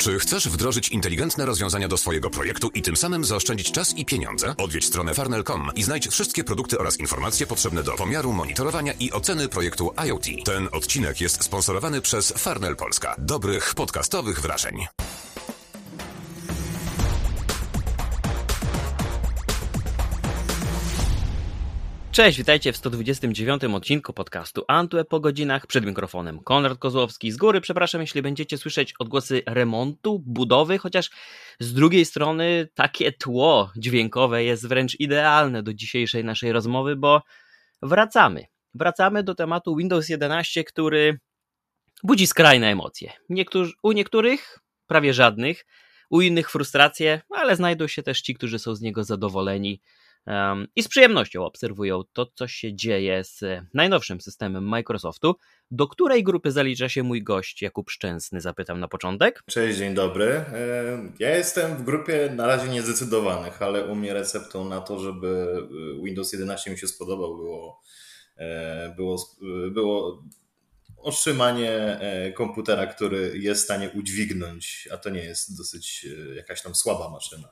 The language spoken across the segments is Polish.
Czy chcesz wdrożyć inteligentne rozwiązania do swojego projektu i tym samym zaoszczędzić czas i pieniądze? Odwiedź stronę farnel.com i znajdź wszystkie produkty oraz informacje potrzebne do pomiaru, monitorowania i oceny projektu IoT. Ten odcinek jest sponsorowany przez Farnel Polska. Dobrych podcastowych wrażeń. Cześć, witajcie w 129 odcinku podcastu Antwe po godzinach. Przed mikrofonem Konrad Kozłowski. Z góry przepraszam, jeśli będziecie słyszeć odgłosy remontu, budowy, chociaż z drugiej strony takie tło dźwiękowe jest wręcz idealne do dzisiejszej naszej rozmowy, bo wracamy. Wracamy do tematu Windows 11, który budzi skrajne emocje. Niektórzy, u niektórych prawie żadnych, u innych frustracje, ale znajdą się też ci, którzy są z niego zadowoleni i z przyjemnością obserwują to, co się dzieje z najnowszym systemem Microsoftu. Do której grupy zalicza się mój gość Jakub Szczęsny? Zapytam na początek. Cześć, dzień dobry. Ja jestem w grupie na razie niezdecydowanych, ale u mnie receptą na to, żeby Windows 11 mi się spodobał, było, e, było, było otrzymanie e, komputera, który jest w stanie udźwignąć, a to nie jest dosyć e, jakaś tam słaba maszyna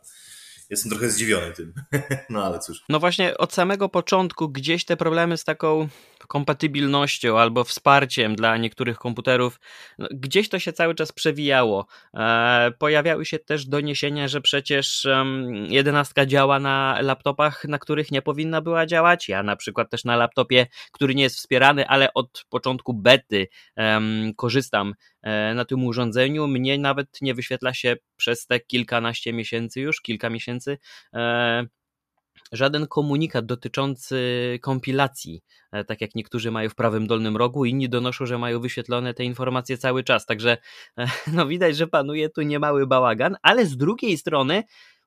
jestem trochę zdziwiony tym. No ale cóż. No właśnie od samego początku gdzieś te problemy z taką kompatybilnością albo wsparciem dla niektórych komputerów, no, gdzieś to się cały czas przewijało. E, pojawiały się też doniesienia, że przecież jedenastka działa na laptopach, na których nie powinna była działać. Ja na przykład też na laptopie, który nie jest wspierany, ale od początku bety korzystam na tym urządzeniu. Mnie nawet nie wyświetla się przez te kilkanaście miesięcy już, kilka miesięcy e, żaden komunikat dotyczący kompilacji, e, tak jak niektórzy mają w prawym dolnym rogu, inni donoszą, że mają wyświetlone te informacje cały czas. Także e, no widać, że panuje tu niemały bałagan, ale z drugiej strony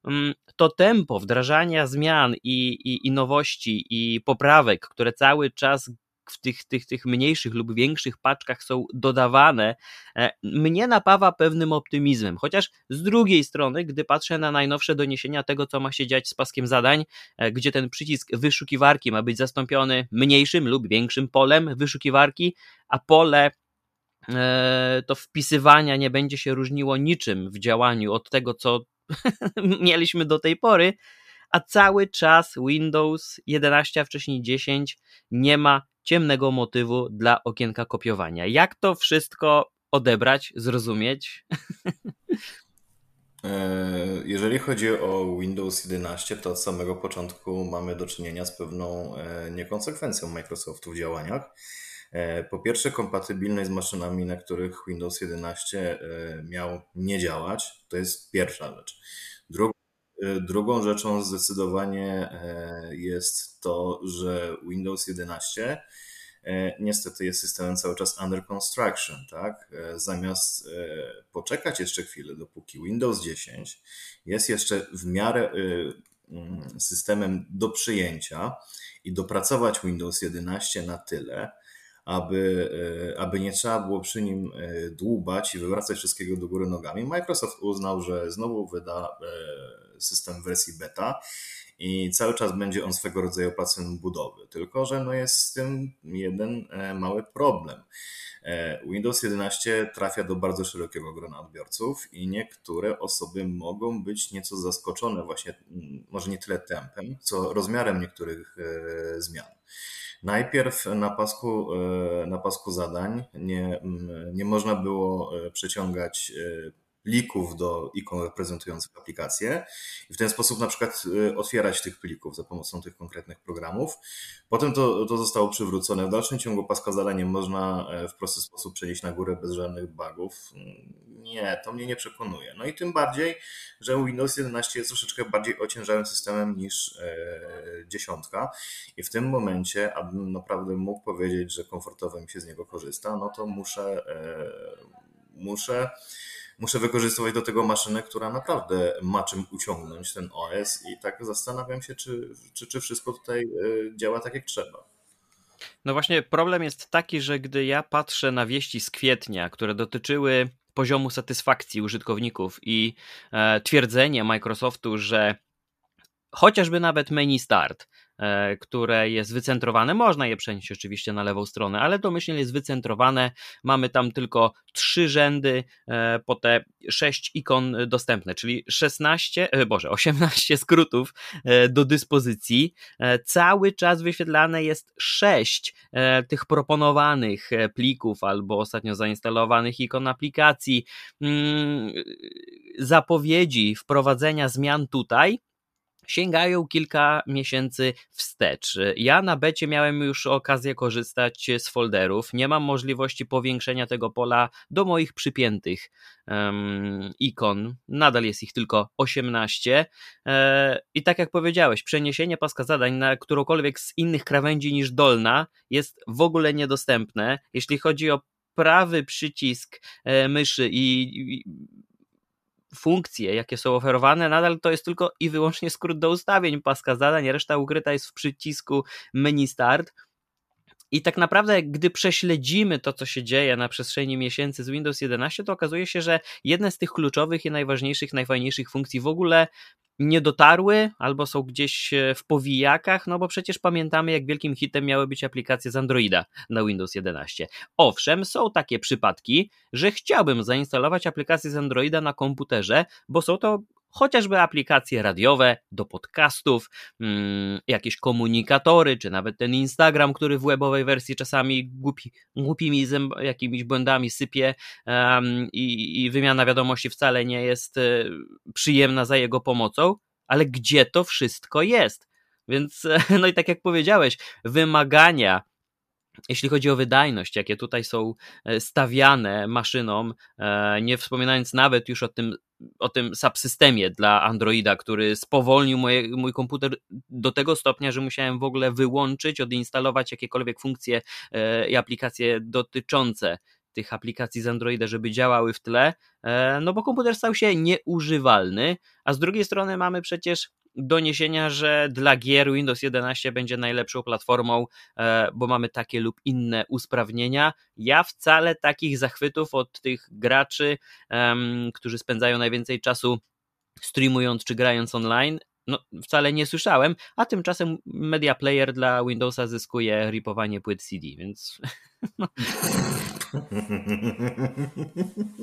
mm, to tempo wdrażania zmian i, i, i nowości i poprawek, które cały czas w tych, tych, tych mniejszych lub większych paczkach są dodawane, e, mnie napawa pewnym optymizmem. Chociaż z drugiej strony, gdy patrzę na najnowsze doniesienia tego, co ma się dziać z paskiem zadań, e, gdzie ten przycisk wyszukiwarki ma być zastąpiony mniejszym lub większym polem wyszukiwarki, a pole e, to wpisywania nie będzie się różniło niczym w działaniu od tego, co mieliśmy do tej pory, a cały czas Windows 11, a wcześniej 10 nie ma ciemnego motywu dla okienka kopiowania. Jak to wszystko odebrać, zrozumieć? E, jeżeli chodzi o Windows 11, to od samego początku mamy do czynienia z pewną e, niekonsekwencją Microsoftu w działaniach. E, po pierwsze, kompatybilność z maszynami, na których Windows 11 miał nie działać. To jest pierwsza rzecz. Drugą Drugą rzeczą zdecydowanie jest to, że Windows 11 E, niestety jest systemem cały czas under construction, tak? E, zamiast e, poczekać jeszcze chwilę, dopóki Windows 10 jest jeszcze w miarę mm, systemem do przyjęcia i dopracować Windows 11 na tyle, aby, aby nie trzeba było przy nim dłubać i wywracać wszystkiego do góry nogami. Microsoft uznał, że znowu wyda system w wersji beta i cały czas będzie on swego rodzaju placem budowy. Tylko, że no jest z tym jeden e, mały problem. E, Windows 11 trafia do bardzo szerokiego grona odbiorców i niektóre osoby mogą być nieco zaskoczone właśnie, może nie tyle tempem, co rozmiarem niektórych e, zmian. Najpierw na pasku, na pasku zadań nie, nie można było przeciągać plików do ikon reprezentujących aplikację i w ten sposób na przykład y, otwierać tych plików za pomocą tych konkretnych programów. Potem to, to zostało przywrócone. W dalszym ciągu paska zadań nie można e, w prosty sposób przenieść na górę bez żadnych bugów. Nie, to mnie nie przekonuje. No i tym bardziej, że Windows 11 jest troszeczkę bardziej ociężałym systemem niż e, dziesiątka i w tym momencie, abym naprawdę mógł powiedzieć, że komfortowo mi się z niego korzysta, no to muszę, e, muszę muszę wykorzystywać do tego maszynę, która naprawdę ma czym uciągnąć ten OS i tak zastanawiam się, czy, czy, czy wszystko tutaj e, działa tak jak trzeba. No właśnie, problem jest taki, że gdy ja patrzę na wieści z kwietnia, które dotyczyły poziomu satysfakcji użytkowników i e, twierdzenie Microsoftu, że chociażby nawet menu start które jest wycentrowane. Można je przenieść oczywiście na lewą stronę, ale domyślnie jest wycentrowane. Mamy tam tylko trzy rzędy e, po te sześć ikon dostępne, czyli 16, boże, 18 skrótów do dyspozycji. Cały czas wyświetlane jest sześć tych proponowanych plików albo ostatnio zainstalowanych ikon aplikacji. Mm, zapowiedzi wprowadzenia zmian tutaj sięgają kilka miesięcy wstecz. Ja na becie miałem już okazję korzystać z folderów. Nie mam możliwości powiększenia tego pola do moich przypiętych um, ikon. Nadal jest ich tylko 18. E, I tak jak powiedziałeś, przeniesienie paska zadań na którąkolwiek z innych krawędzi niż dolna jest w ogóle niedostępne. Jeśli chodzi o prawy przycisk e, myszy i funkcje, jakie są oferowane, nadal to jest tylko i wyłącznie skrót do ustawień paska zadań, reszta ukryta jest w przycisku menu start. I tak naprawdę, gdy prześledzimy to, co się dzieje na przestrzeni miesięcy z Windows 11, to okazuje się, że jedne z tych kluczowych i najważniejszych, najfajniejszych funkcji w ogóle nie dotarły albo są gdzieś e, w powijakach, no bo przecież pamiętamy, jak wielkim hitem miały być aplikacje z Androida na Windows 11. Owszem, są takie przypadki, że chciałbym zainstalować aplikacje z Androida na komputerze, bo są to chociażby aplikacje radiowe do podcastów, mm, jakieś komunikatory, czy nawet ten Instagram, który w webowej wersji czasami głupi, głupimi jakimiś błędami sypie i, i wymiana wiadomości wcale nie jest y, przyjemna za jego pomocą, ale gdzie to wszystko jest? Więc, no i tak jak powiedziałeś, wymagania jeśli chodzi o wydajność, jakie tutaj są e, stawiane maszynom, e, nie wspominając nawet już o tym, o tym subsystemie dla Androida, który spowolnił moje, mój komputer do tego stopnia, że musiałem w ogóle wyłączyć, odinstalować jakiekolwiek funkcje e, i aplikacje dotyczące tych aplikacji z Androida, żeby działały w tle, no bo komputer stał się nieużywalny, a z drugiej strony mamy przecież doniesienia, że dla gier Windows 11 będzie najlepszą platformą, e, bo mamy takie lub inne usprawnienia. Ja wcale takich zachwytów od tych graczy, którzy spędzają najwięcej czasu streamując czy grając online, no, wcale nie słyszałem, a tymczasem Media Player dla Windowsa zyskuje ripowanie płyt CD, więc. No.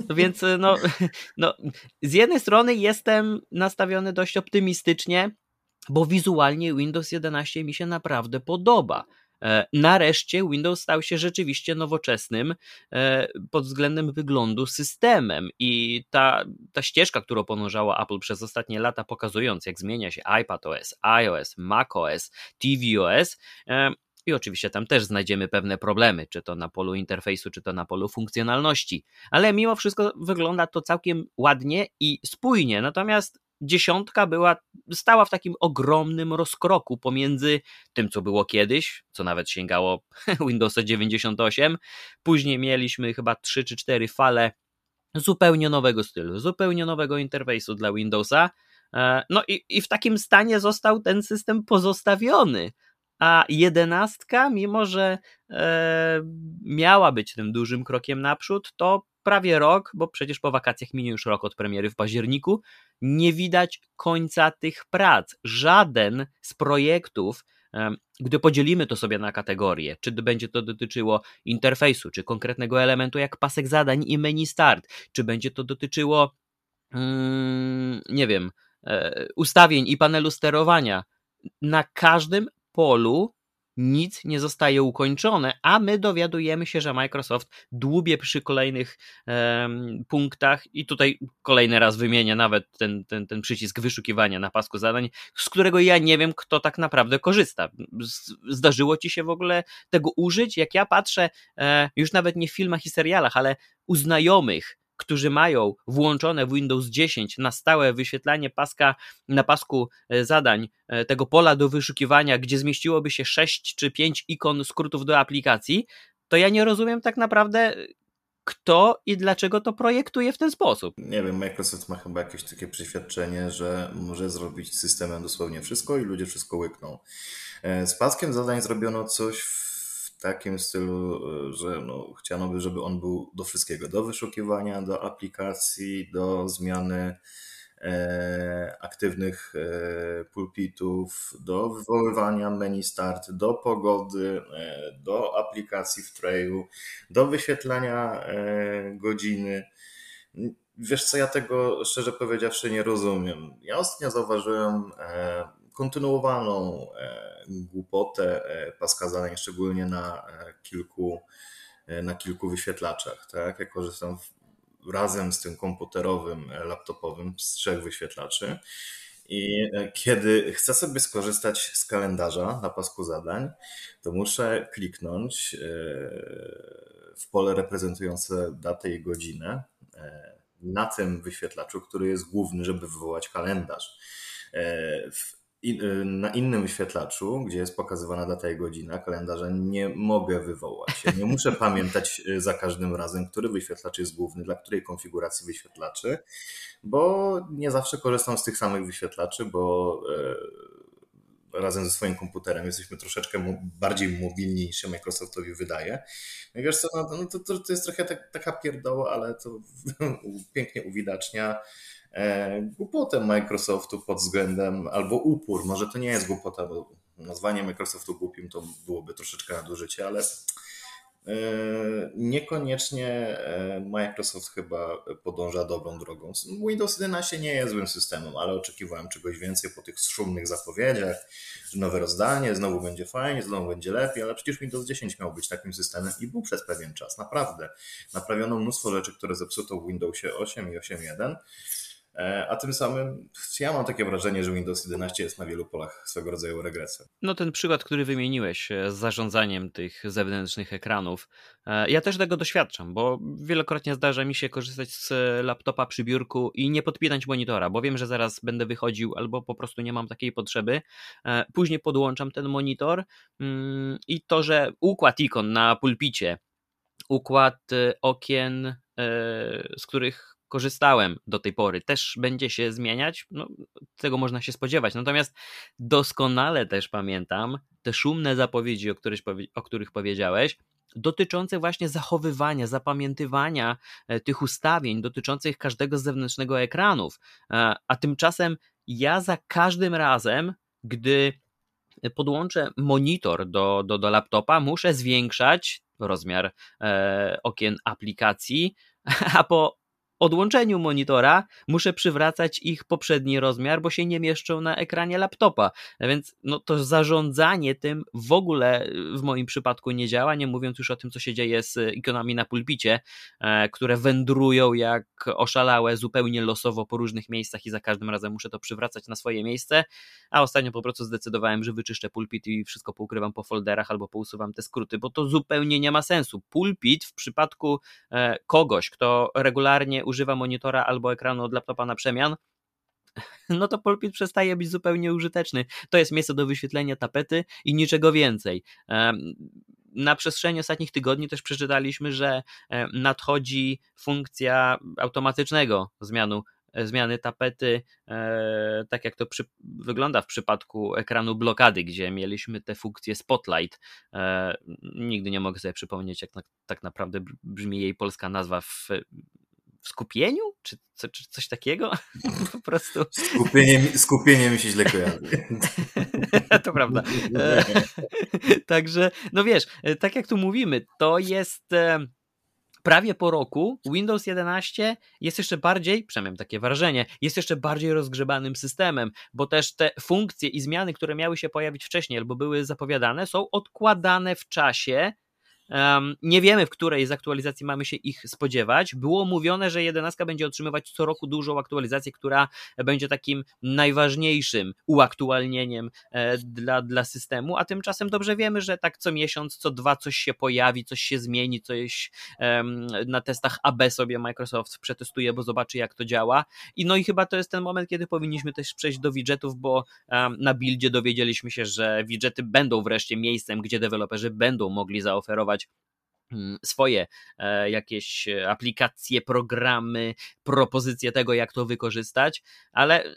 więc no, no, z jednej strony jestem nastawiony dość optymistycznie, bo wizualnie Windows 11 mi się naprawdę podoba. E, nareszcie Windows stał się rzeczywiście nowoczesnym e, pod względem wyglądu systemem i ta, ta ścieżka, którą podążała Apple przez ostatnie lata, pokazując jak zmienia się iPadOS, iOS, macOS, tvOS, e, i oczywiście tam też znajdziemy pewne problemy, czy to na polu interfejsu, czy to na polu funkcjonalności, ale mimo wszystko wygląda to całkiem ładnie i spójnie. Natomiast dziesiątka była, stała w takim ogromnym rozkroku pomiędzy tym, co było kiedyś, co nawet sięgało Windowsa 98. Później mieliśmy chyba 3 czy 4 fale zupełnie nowego stylu, zupełnie nowego interfejsu dla Windowsa. E, no i, i w takim stanie został ten system pozostawiony. A jedenastka, mimo że e, miała być tym dużym krokiem naprzód, to prawie rok, bo przecież po wakacjach minie już rok od premiery w październiku, nie widać końca tych prac. Żaden z projektów, gdy podzielimy to sobie na kategorie, czy będzie to dotyczyło interfejsu, czy konkretnego elementu jak pasek zadań i menu start, czy będzie to dotyczyło, mm, nie wiem, e, ustawień i panelu sterowania, na każdym polu nic nie zostaje ukończone, a my dowiadujemy się, że Microsoft dłubie przy kolejnych um, punktach i tutaj kolejny raz wymienię nawet ten, ten, ten przycisk wyszukiwania na pasku zadań, z którego ja nie wiem, kto tak naprawdę korzysta. Zdarzyło ci się w ogóle tego użyć? Jak ja patrzę, e, już nawet nie w filmach i serialach, ale u znajomych, którzy mają włączone w Windows 10 na stałe wyświetlanie paska na pasku e, zadań e, tego pola do wyszukiwania, gdzie zmieściłoby się 6 czy 5 ikon skrótów do aplikacji, to ja nie rozumiem tak naprawdę, kto i dlaczego to projektuje w ten sposób. Nie wiem, Microsoft ma chyba jakieś takie przeświadczenie, że może zrobić systemem dosłownie wszystko i ludzie wszystko łykną. E, z paskiem zadań zrobiono coś w takim stylu, e, że no, chciano by, żeby on był do wszystkiego, do wyszukiwania, do aplikacji, do zmiany e, aktywnych e, pulpitów, do wywoływania menu start, do pogody, e, do aplikacji w trayu, do wyświetlania godziny. Wiesz co, ja tego szczerze powiedziawszy nie rozumiem. Ja ostatnio zauważyłem kontynuowaną głupotę paskazania, szczególnie na kilku, na kilku wyświetlaczach. Tak? Ja korzystam razem z tym komputerowym, e, laptopowym z trzech wyświetlaczy. I e, kiedy chcę sobie skorzystać z kalendarza na pasku zadań, to muszę kliknąć e, w pole reprezentujące datę i godzinę na tym wyświetlaczu, który jest główny, żeby wywołać kalendarz. W Y, na innym wyświetlaczu, gdzie jest pokazywana data i godzina kalendarza, nie mogę wywołać. Ja nie muszę pamiętać y, za każdym razem, który wyświetlacz jest główny, dla której konfiguracji wyświetlaczy, bo nie zawsze korzystam z tych samych wyświetlaczy, bo y, razem ze swoim komputerem jesteśmy troszeczkę bardziej mobilni niż się Microsoftowi wydaje. No wiesz co, no, to, to, to jest trochę tak, taka pierdoła, ale to pięknie uwidacznia głupotę Microsoftu pod względem, albo upór, może to nie jest głupota, bo nazwanie Microsoftu głupim to byłoby troszeczkę nadużycie, ale e, niekoniecznie e, Microsoft chyba podąża dobrą drogą. Windows 11 nie jest złym systemem, ale oczekiwałem czegoś więcej po tych szumnych zapowiedziach, że nowe rozdanie, znowu będzie fajnie, znowu będzie lepiej, ale przecież Windows 10 miał być takim systemem i był przez pewien czas, naprawdę. Naprawiono mnóstwo rzeczy, które zepsuto w Windowsie 8 i 8.1 E, a tym samym ja mam takie wrażenie, że Windows 11 jest na wielu polach swego rodzaju regresem. No ten przykład, który wymieniłeś e, z zarządzaniem tych zewnętrznych ekranów, e, ja też tego doświadczam, bo wielokrotnie zdarza mi się korzystać z laptopa przy biurku i nie podpinać monitora, bo wiem, że zaraz będę wychodził albo po prostu nie mam takiej potrzeby. Później podłączam ten monitor mm, i to, że układ ikon na pulpicie, układ okien, z których korzystałem do tej pory, też będzie się zmieniać, no, tego można się spodziewać. Natomiast doskonale też pamiętam te szumne zapowiedzi, o których, o których powiedziałeś, dotyczące właśnie zachowywania, zapamiętywania e, tych ustawień dotyczących każdego zewnętrznego ekranów. E, a tymczasem ja za każdym razem, gdy podłączę monitor do, do, do laptopa, muszę zwiększać rozmiar e, okien aplikacji, a po odłączeniu monitora muszę przywracać ich poprzedni rozmiar, bo się nie mieszczą na ekranie laptopa. Więc no, to zarządzanie tym w ogóle w moim przypadku nie działa, nie mówiąc już o tym, co się dzieje z ikonami na pulpicie, e, które wędrują jak oszalałe, zupełnie losowo po różnych miejscach i za każdym razem muszę to przywracać na swoje miejsce, a ostatnio po prostu zdecydowałem, że wyczyszczę pulpit i wszystko poukrywam po folderach albo pousuwam te skróty, bo to zupełnie nie ma sensu. Pulpit w przypadku e, kogoś, kto regularnie używa monitora albo ekranu od laptopa na przemian, no to pulpit przestaje być zupełnie użyteczny. To jest miejsce do wyświetlenia tapety i niczego więcej. Na przestrzeni ostatnich tygodni też przeczytaliśmy, że nadchodzi funkcja automatycznego zmianu E, zmiany tapety, e, tak jak to przy, wygląda w przypadku ekranu blokady, gdzie mieliśmy tę funkcję Spotlight. E, nigdy nie mogę sobie przypomnieć, jak tak naprawdę brzmi jej polska nazwa w skupieniu? Czy, co, czy, coś takiego? po prostu. Skupienie, skupienie mi się źle kojarzy. to prawda. Także, no wiesz, tak jak tu mówimy, to jest prawie po roku Windows 11 jest jeszcze bardziej, przynajmniej takie wrażenie, jest jeszcze bardziej rozgrzebanym systemem, bo też te funkcje i zmiany, które miały się pojawić wcześniej albo były zapowiadane, są odkładane w czasie nie wiemy, w której z aktualizacji mamy się ich spodziewać. Było mówione, że 11 będzie otrzymywać co roku dużą aktualizację, która będzie takim najważniejszym uaktualnieniem e, dla, dla systemu, a tymczasem dobrze wiemy, że tak co miesiąc, co dwa coś się pojawi, coś się zmieni, coś na testach AB sobie Microsoft przetestuje, bo zobaczy jak to działa. I no i chyba to jest ten moment, kiedy powinniśmy też przejść do widgetów, bo na buildzie dowiedzieliśmy się, że widgety będą wreszcie miejscem, gdzie deweloperzy będą mogli zaoferować Mm, swoje e, jakieś aplikacje, programy, propozycje tego, jak to wykorzystać, ale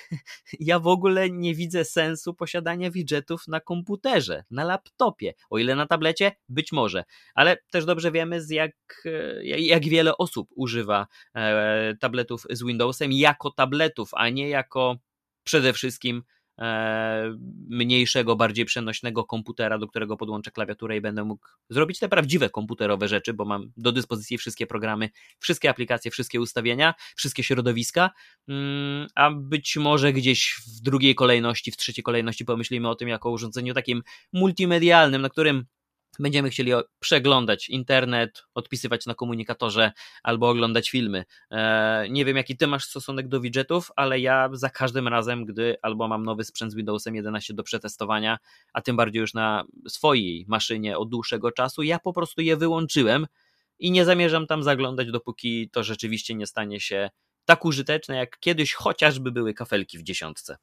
ja w ogóle nie widzę sensu posiadania widgetów na komputerze, na laptopie. O ile na tablecie, być może, ale też dobrze wiemy, z jak, e, jak wiele osób używa e, tabletów z Windowsem jako tabletów, a nie jako przede wszystkim E, mniejszego, bardziej przenośnego komputera, do którego podłączę klawiaturę i będę mógł zrobić te prawdziwe komputerowe rzeczy, bo mam do dyspozycji wszystkie programy, wszystkie aplikacje, wszystkie ustawienia, wszystkie środowiska, mm, a być może gdzieś w drugiej kolejności, w trzeciej kolejności pomyślimy o tym jako urządzeniu takim multimedialnym, na którym będziemy chcieli przeglądać internet, odpisywać na komunikatorze albo oglądać filmy. E, nie wiem, jaki ty masz stosunek do widgetów, ale ja za każdym razem, gdy albo mam nowy sprzęt z Windowsem 11 do przetestowania, a tym bardziej już na swojej maszynie od dłuższego czasu, ja po prostu je wyłączyłem i nie zamierzam tam zaglądać, dopóki to rzeczywiście nie stanie się tak użyteczne, jak kiedyś chociażby były kafelki w dziesiątce.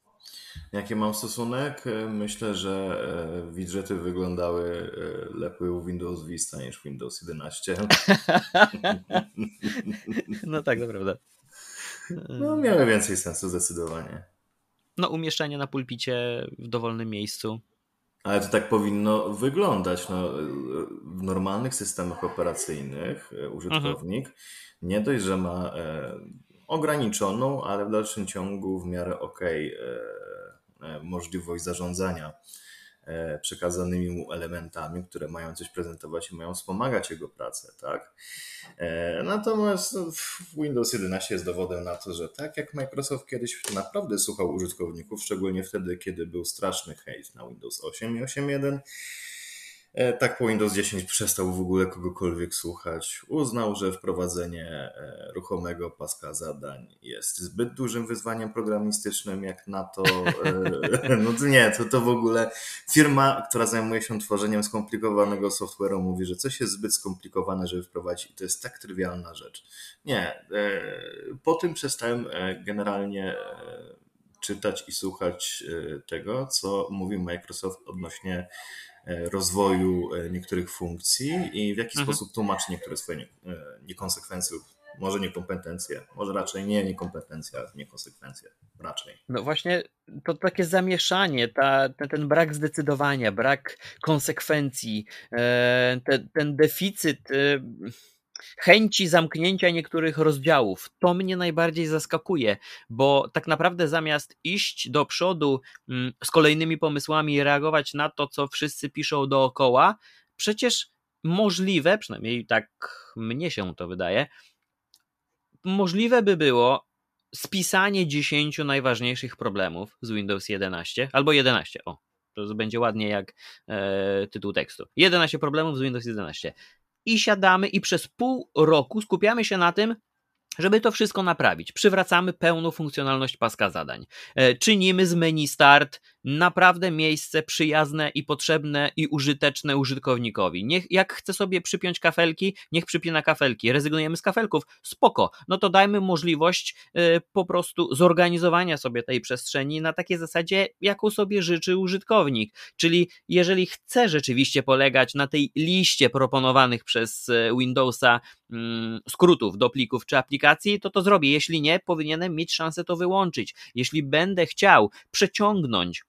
Jaki mam stosunek? Myślę, że e, widgety wyglądały e, lepiej u Windows Vista niż Windows 11. No tak, to prawda. No, miały więcej sensu zdecydowanie. No, umieszczanie na pulpicie w dowolnym miejscu. Ale to tak powinno wyglądać. No, w normalnych systemach operacyjnych e, użytkownik mhm. nie dość, że ma ograniczoną, ale w dalszym ciągu w miarę ok E, możliwość zarządzania e, przekazanymi mu elementami, które mają coś prezentować i mają wspomagać jego pracę, tak? E, natomiast no, Windows 11 jest dowodem na to, że tak jak Microsoft kiedyś naprawdę słuchał użytkowników, szczególnie wtedy, kiedy był straszny hejt na Windows 8 i 8.1, E, tak po Windows 10 przestał w ogóle kogokolwiek słuchać. Uznał, że wprowadzenie e, ruchomego paska zadań jest zbyt dużym wyzwaniem programistycznym, jak na to. E, no nie, to, to w ogóle firma, która zajmuje się tworzeniem skomplikowanego software'u, mówi, że coś jest zbyt skomplikowane, żeby wprowadzić i to jest tak trywialna rzecz. Nie. Po tym przestałem generalnie czytać i słuchać tego, co mówił Microsoft odnośnie E, rozwoju e, niektórych funkcji i w jaki mhm. sposób tłumaczy niektóre swoje e, niekonsekwencje lub może niekompetencje, może raczej nie niekompetencja, niekonsekwencje, raczej. No właśnie to takie zamieszanie, ta, ten, ten brak zdecydowania, brak konsekwencji, ten, ten deficyt chęci zamknięcia niektórych rozdziałów. To mnie najbardziej zaskakuje, bo tak naprawdę zamiast iść do przodu mm, z kolejnymi pomysłami i reagować na to, co wszyscy piszą dookoła, przecież możliwe, przynajmniej tak mnie się to wydaje, możliwe by było spisanie 10 najważniejszych problemów z Windows 11 albo 11. O, to będzie ładnie jak e, tytuł tekstu. 11 problemów z Windows 11 i siadamy i przez pół roku skupiamy się na tym, żeby to wszystko naprawić. Przywracamy pełną funkcjonalność paska zadań. E, czynimy z menu start naprawdę miejsce przyjazne i potrzebne i użyteczne użytkownikowi. Niech, jak chce sobie przypiąć kafelki, niech przypina kafelki. Rezygnujemy z kafelków, spoko. No to dajmy możliwość y, po prostu zorganizowania sobie tej przestrzeni na takiej zasadzie, jaką sobie życzy użytkownik. Czyli jeżeli chce rzeczywiście polegać na tej liście proponowanych przez e, Windowsa y, skrótów do plików czy aplikacji, to to zrobię. Jeśli nie, powinienem mieć szansę to wyłączyć. Jeśli będę chciał przeciągnąć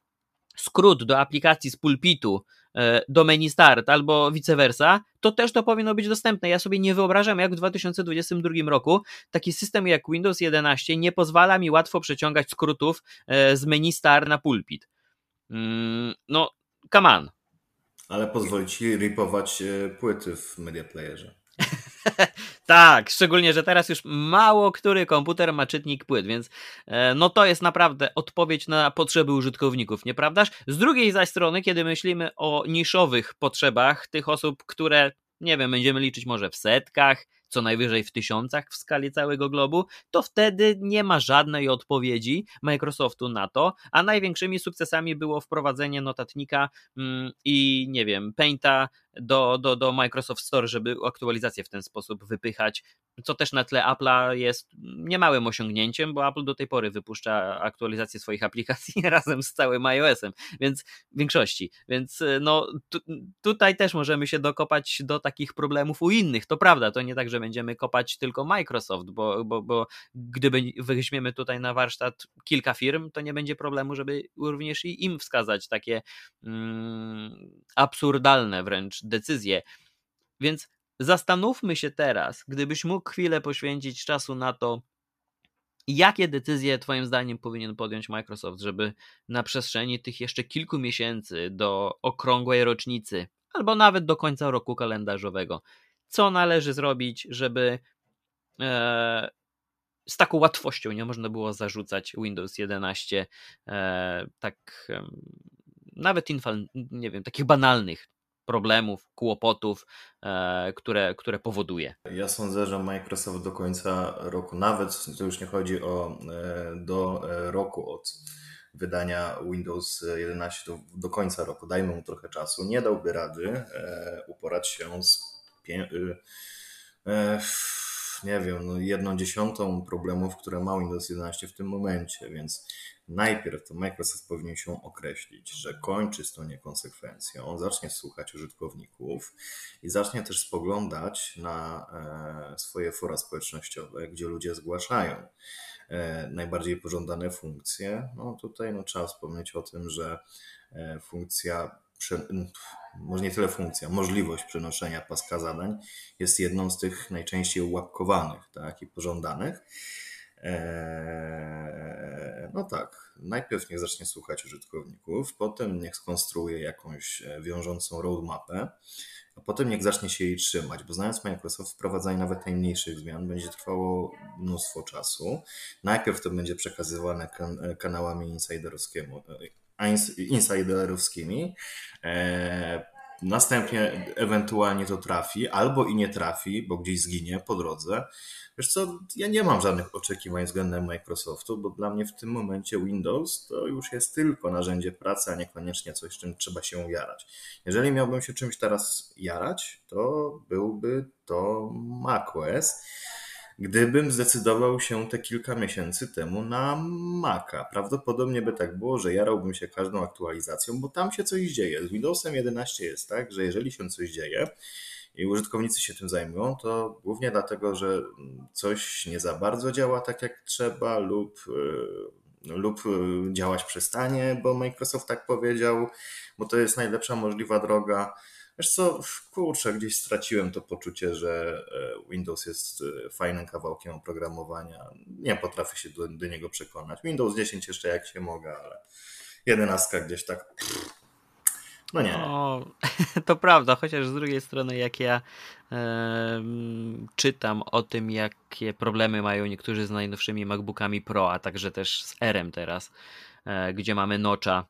skrót do aplikacji z pulpitu e, do menu start albo vice versa, to też to powinno być dostępne. Ja sobie nie wyobrażam, jak w 2022 roku taki system jak Windows 11 nie pozwala mi łatwo przeciągać skrótów e, z menu start na pulpit. Mm, no, come on. Ale pozwoli ci ripować e, płyty w media playerze. tak, szczególnie, że teraz już mało który komputer ma czytnik płyt, więc e, no to jest naprawdę odpowiedź na potrzeby użytkowników, nieprawdaż? Z drugiej zaś strony, kiedy myślimy o niszowych potrzebach tych osób, które nie wiem, będziemy liczyć może w setkach, co najwyżej w tysiącach w skali całego globu, to wtedy nie ma żadnej odpowiedzi Microsoftu na to, a największymi sukcesami było wprowadzenie notatnika mm, i nie wiem, Painta do, do, do Microsoft Store, żeby aktualizacje w ten sposób wypychać, co też na tle Apple'a jest niemałym osiągnięciem, bo Apple do tej pory wypuszcza aktualizacje swoich aplikacji razem z całym iOS-em, więc w większości. Więc no tu, tutaj też możemy się dokopać do takich problemów u innych. To prawda, to nie tak, że będziemy kopać tylko Microsoft, bo, bo, bo gdyby weźmiemy tutaj na warsztat kilka firm, to nie będzie problemu, żeby również i im wskazać takie mm, absurdalne wręcz decyzje. Więc zastanówmy się teraz, gdybyś mógł chwilę poświęcić czasu na to, jakie decyzje Twoim zdaniem powinien podjąć Microsoft, żeby na przestrzeni tych jeszcze kilku miesięcy do okrągłej rocznicy, albo nawet do końca roku kalendarzowego, co należy zrobić, żeby e, z taką łatwością nie można było zarzucać Windows 11 e, tak e, nawet infal, nie wiem, takich banalnych problemów, kłopotów, e, które, które powoduje. Ja sądzę, że Microsoft do końca roku, nawet to już nie chodzi o e, do e, roku od wydania Windows 11 do, do końca roku, dajmy mu trochę czasu, nie dałby rady uporać się z e, nie wiem, no jedną dziesiątą problemów, które ma Windows 11 w tym momencie, więc najpierw to Microsoft powinien się określić, że kończy z tą niekonsekwencją, zacznie słuchać użytkowników i zacznie też spoglądać na e, swoje fora społecznościowe, gdzie ludzie zgłaszają e, najbardziej pożądane funkcje. No tutaj no, trzeba wspomnieć o tym, że e, funkcja może nie tyle funkcja, możliwość przenoszenia paska zadań jest jedną z tych najczęściej łapkowanych tak, i pożądanych. Eee, no tak, najpierw niech zacznie słuchać użytkowników, potem niech skonstruuje jakąś e, wiążącą roadmapę, a potem niech zacznie się jej trzymać, bo znając Microsoft, wprowadzanie nawet najmniejszych zmian będzie trwało mnóstwo czasu. Najpierw to będzie przekazywane kan kanałami insiderowskimi, insiderowskimi. E, następnie ewentualnie to trafi, albo i nie trafi, bo gdzieś zginie po drodze. Wiesz co, ja nie mam żadnych oczekiwań względem Microsoftu, bo dla mnie w tym momencie Windows to już jest tylko narzędzie pracy, a niekoniecznie coś, czym trzeba się jarać. Jeżeli miałbym się czymś teraz jarać, to byłby to macOS gdybym zdecydował się te kilka miesięcy temu na Maca. Prawdopodobnie by tak było, że jarałbym się każdą aktualizacją, bo tam się coś dzieje. Z Windowsem 11 jest tak, że jeżeli się coś dzieje i użytkownicy się tym zajmują, to głównie dlatego, że coś nie za bardzo działa tak jak trzeba lub y, lub y, działać przestanie, bo Microsoft tak powiedział, bo to jest najlepsza możliwa droga. Wiesz co, kurczę, gdzieś straciłem to poczucie, że e, Windows jest e, fajnym kawałkiem oprogramowania. Nie potrafię się do, do niego przekonać. Windows 10 jeszcze jak się mogę, ale 11 gdzieś tak... No nie. No, to prawda, chociaż z drugiej strony, jak ja e, czytam o tym, jakie problemy mają niektórzy z najnowszymi MacBookami Pro, a także też z R teraz, gdzie mamy nocza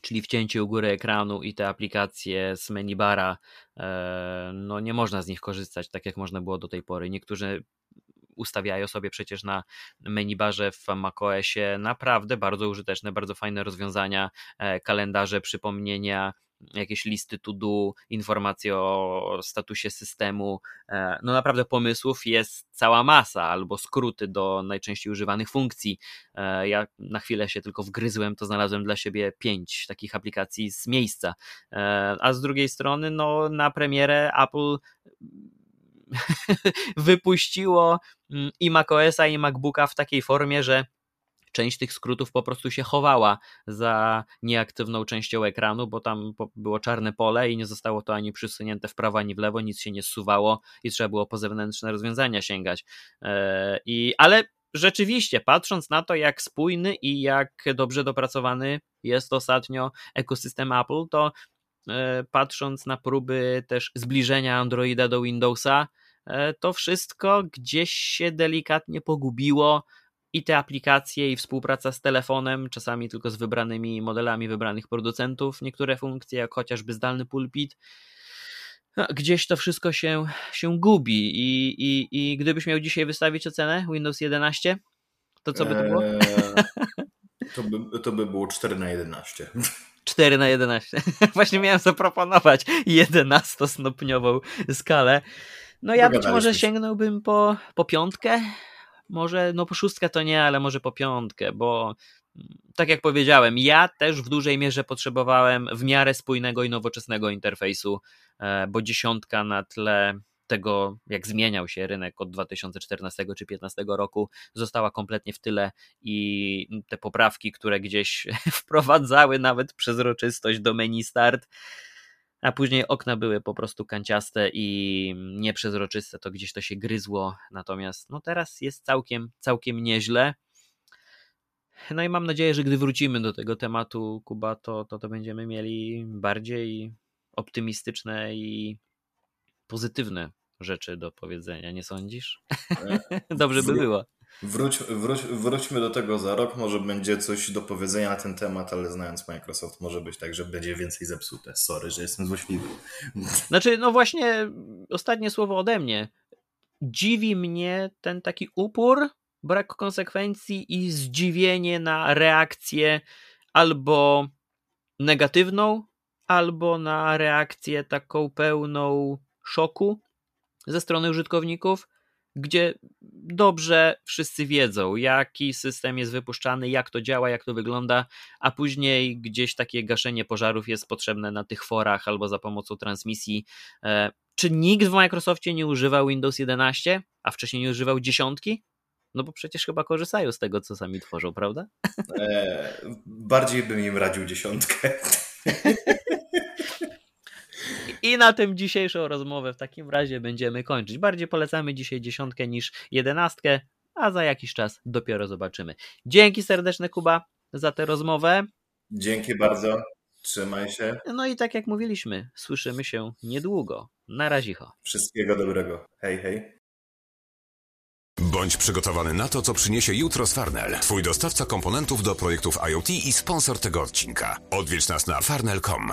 czyli wcięcie u góry ekranu i te aplikacje z menu bara, e, no nie można z nich korzystać tak jak można było do tej pory. Niektórzy ustawiają sobie przecież na menu barze w macOSie naprawdę bardzo użyteczne, bardzo fajne rozwiązania, e, kalendarze, przypomnienia, jakieś listy to do, informacje o statusie systemu. E, no naprawdę pomysłów jest cała masa, albo skróty do najczęściej używanych funkcji. E, ja na chwilę się tylko wgryzłem, to znalazłem dla siebie pięć takich aplikacji z miejsca. E, a z drugiej strony, no na premierę Apple wypuściło mm, i macOSa i MacBooka w takiej formie, że część tych skrótów po prostu się chowała za nieaktywną częścią ekranu, bo tam było czarne pole i nie zostało to ani przysunięte w prawo, ani w lewo, nic się nie zsuwało i trzeba było po zewnętrzne rozwiązania sięgać. E, I, ale rzeczywiście, patrząc na to, jak spójny i jak dobrze dopracowany jest ostatnio ekosystem Apple, to e, patrząc na próby też zbliżenia Androida do Windowsa, e, to wszystko gdzieś się delikatnie pogubiło i te aplikacje, i współpraca z telefonem, czasami tylko z wybranymi modelami wybranych producentów, niektóre funkcje, jak chociażby zdalny pulpit. No, gdzieś to wszystko się, się gubi I, i, i gdybyś miał dzisiaj wystawić ocenę Windows 11, to co by to było? Eee, to, by, to by było 4 na 11. 4 na 11. Właśnie miałem zaproponować 11-stopniową skalę. No ja być może sięgnąłbym po, po piątkę. Może, no po szóstkę to nie, ale może po piątkę, bo tak jak powiedziałem, ja też w dużej mierze potrzebowałem w miarę spójnego i nowoczesnego interfejsu, e, bo dziesiątka na tle tego, jak zmieniał się rynek od 2014 czy 2015 roku, została kompletnie w tyle i te poprawki, które gdzieś wprowadzały nawet przezroczystość do menu start, a później okna były po prostu kanciaste i nieprzezroczyste, to gdzieś to się gryzło, natomiast no teraz jest całkiem, całkiem nieźle. No i mam nadzieję, że gdy wrócimy do tego tematu, Kuba, to, to, to będziemy mieli bardziej optymistyczne i pozytywne rzeczy do powiedzenia, nie sądzisz? Dobrze by było. Wróć, wróć, wróćmy do tego za rok, może będzie coś do powiedzenia na ten temat, ale znając Microsoft może być tak, że będzie więcej zepsute. Sorry, że jestem złośliwy. Znaczy, no właśnie, ostatnie słowo ode mnie. Dziwi mnie ten taki upór, brak konsekwencji i zdziwienie na reakcję albo negatywną, albo na reakcję taką pełną szoku ze strony użytkowników, gdzie dobrze wszyscy wiedzą, jaki system jest wypuszczany, jak to działa, jak to wygląda, a później gdzieś takie gaszenie pożarów jest potrzebne na tych forach albo za pomocą transmisji. E, czy nikt w Microsoftie nie używał Windows 11, a wcześniej nie używał dziesiątki? No bo przecież chyba korzystają z tego, co sami tworzą, prawda? E, bardziej bym im radził dziesiątkę. I na tym dzisiejszą rozmowę w takim razie będziemy kończyć. Bardziej polecamy dzisiaj dziesiątkę niż jedenastkę, a za jakiś czas dopiero zobaczymy. Dzięki serdeczne Kuba za tę rozmowę. Dzięki bardzo. Trzymaj się. No i tak jak mówiliśmy, słyszymy się niedługo. Na razie. Wszystkiego dobrego. Hej, hej. Bądź przygotowany na to, co przyniesie jutro z Farnell. Twój dostawca komponentów do projektów IoT i sponsor tego odcinka. Odwiedź nas na farnell.com.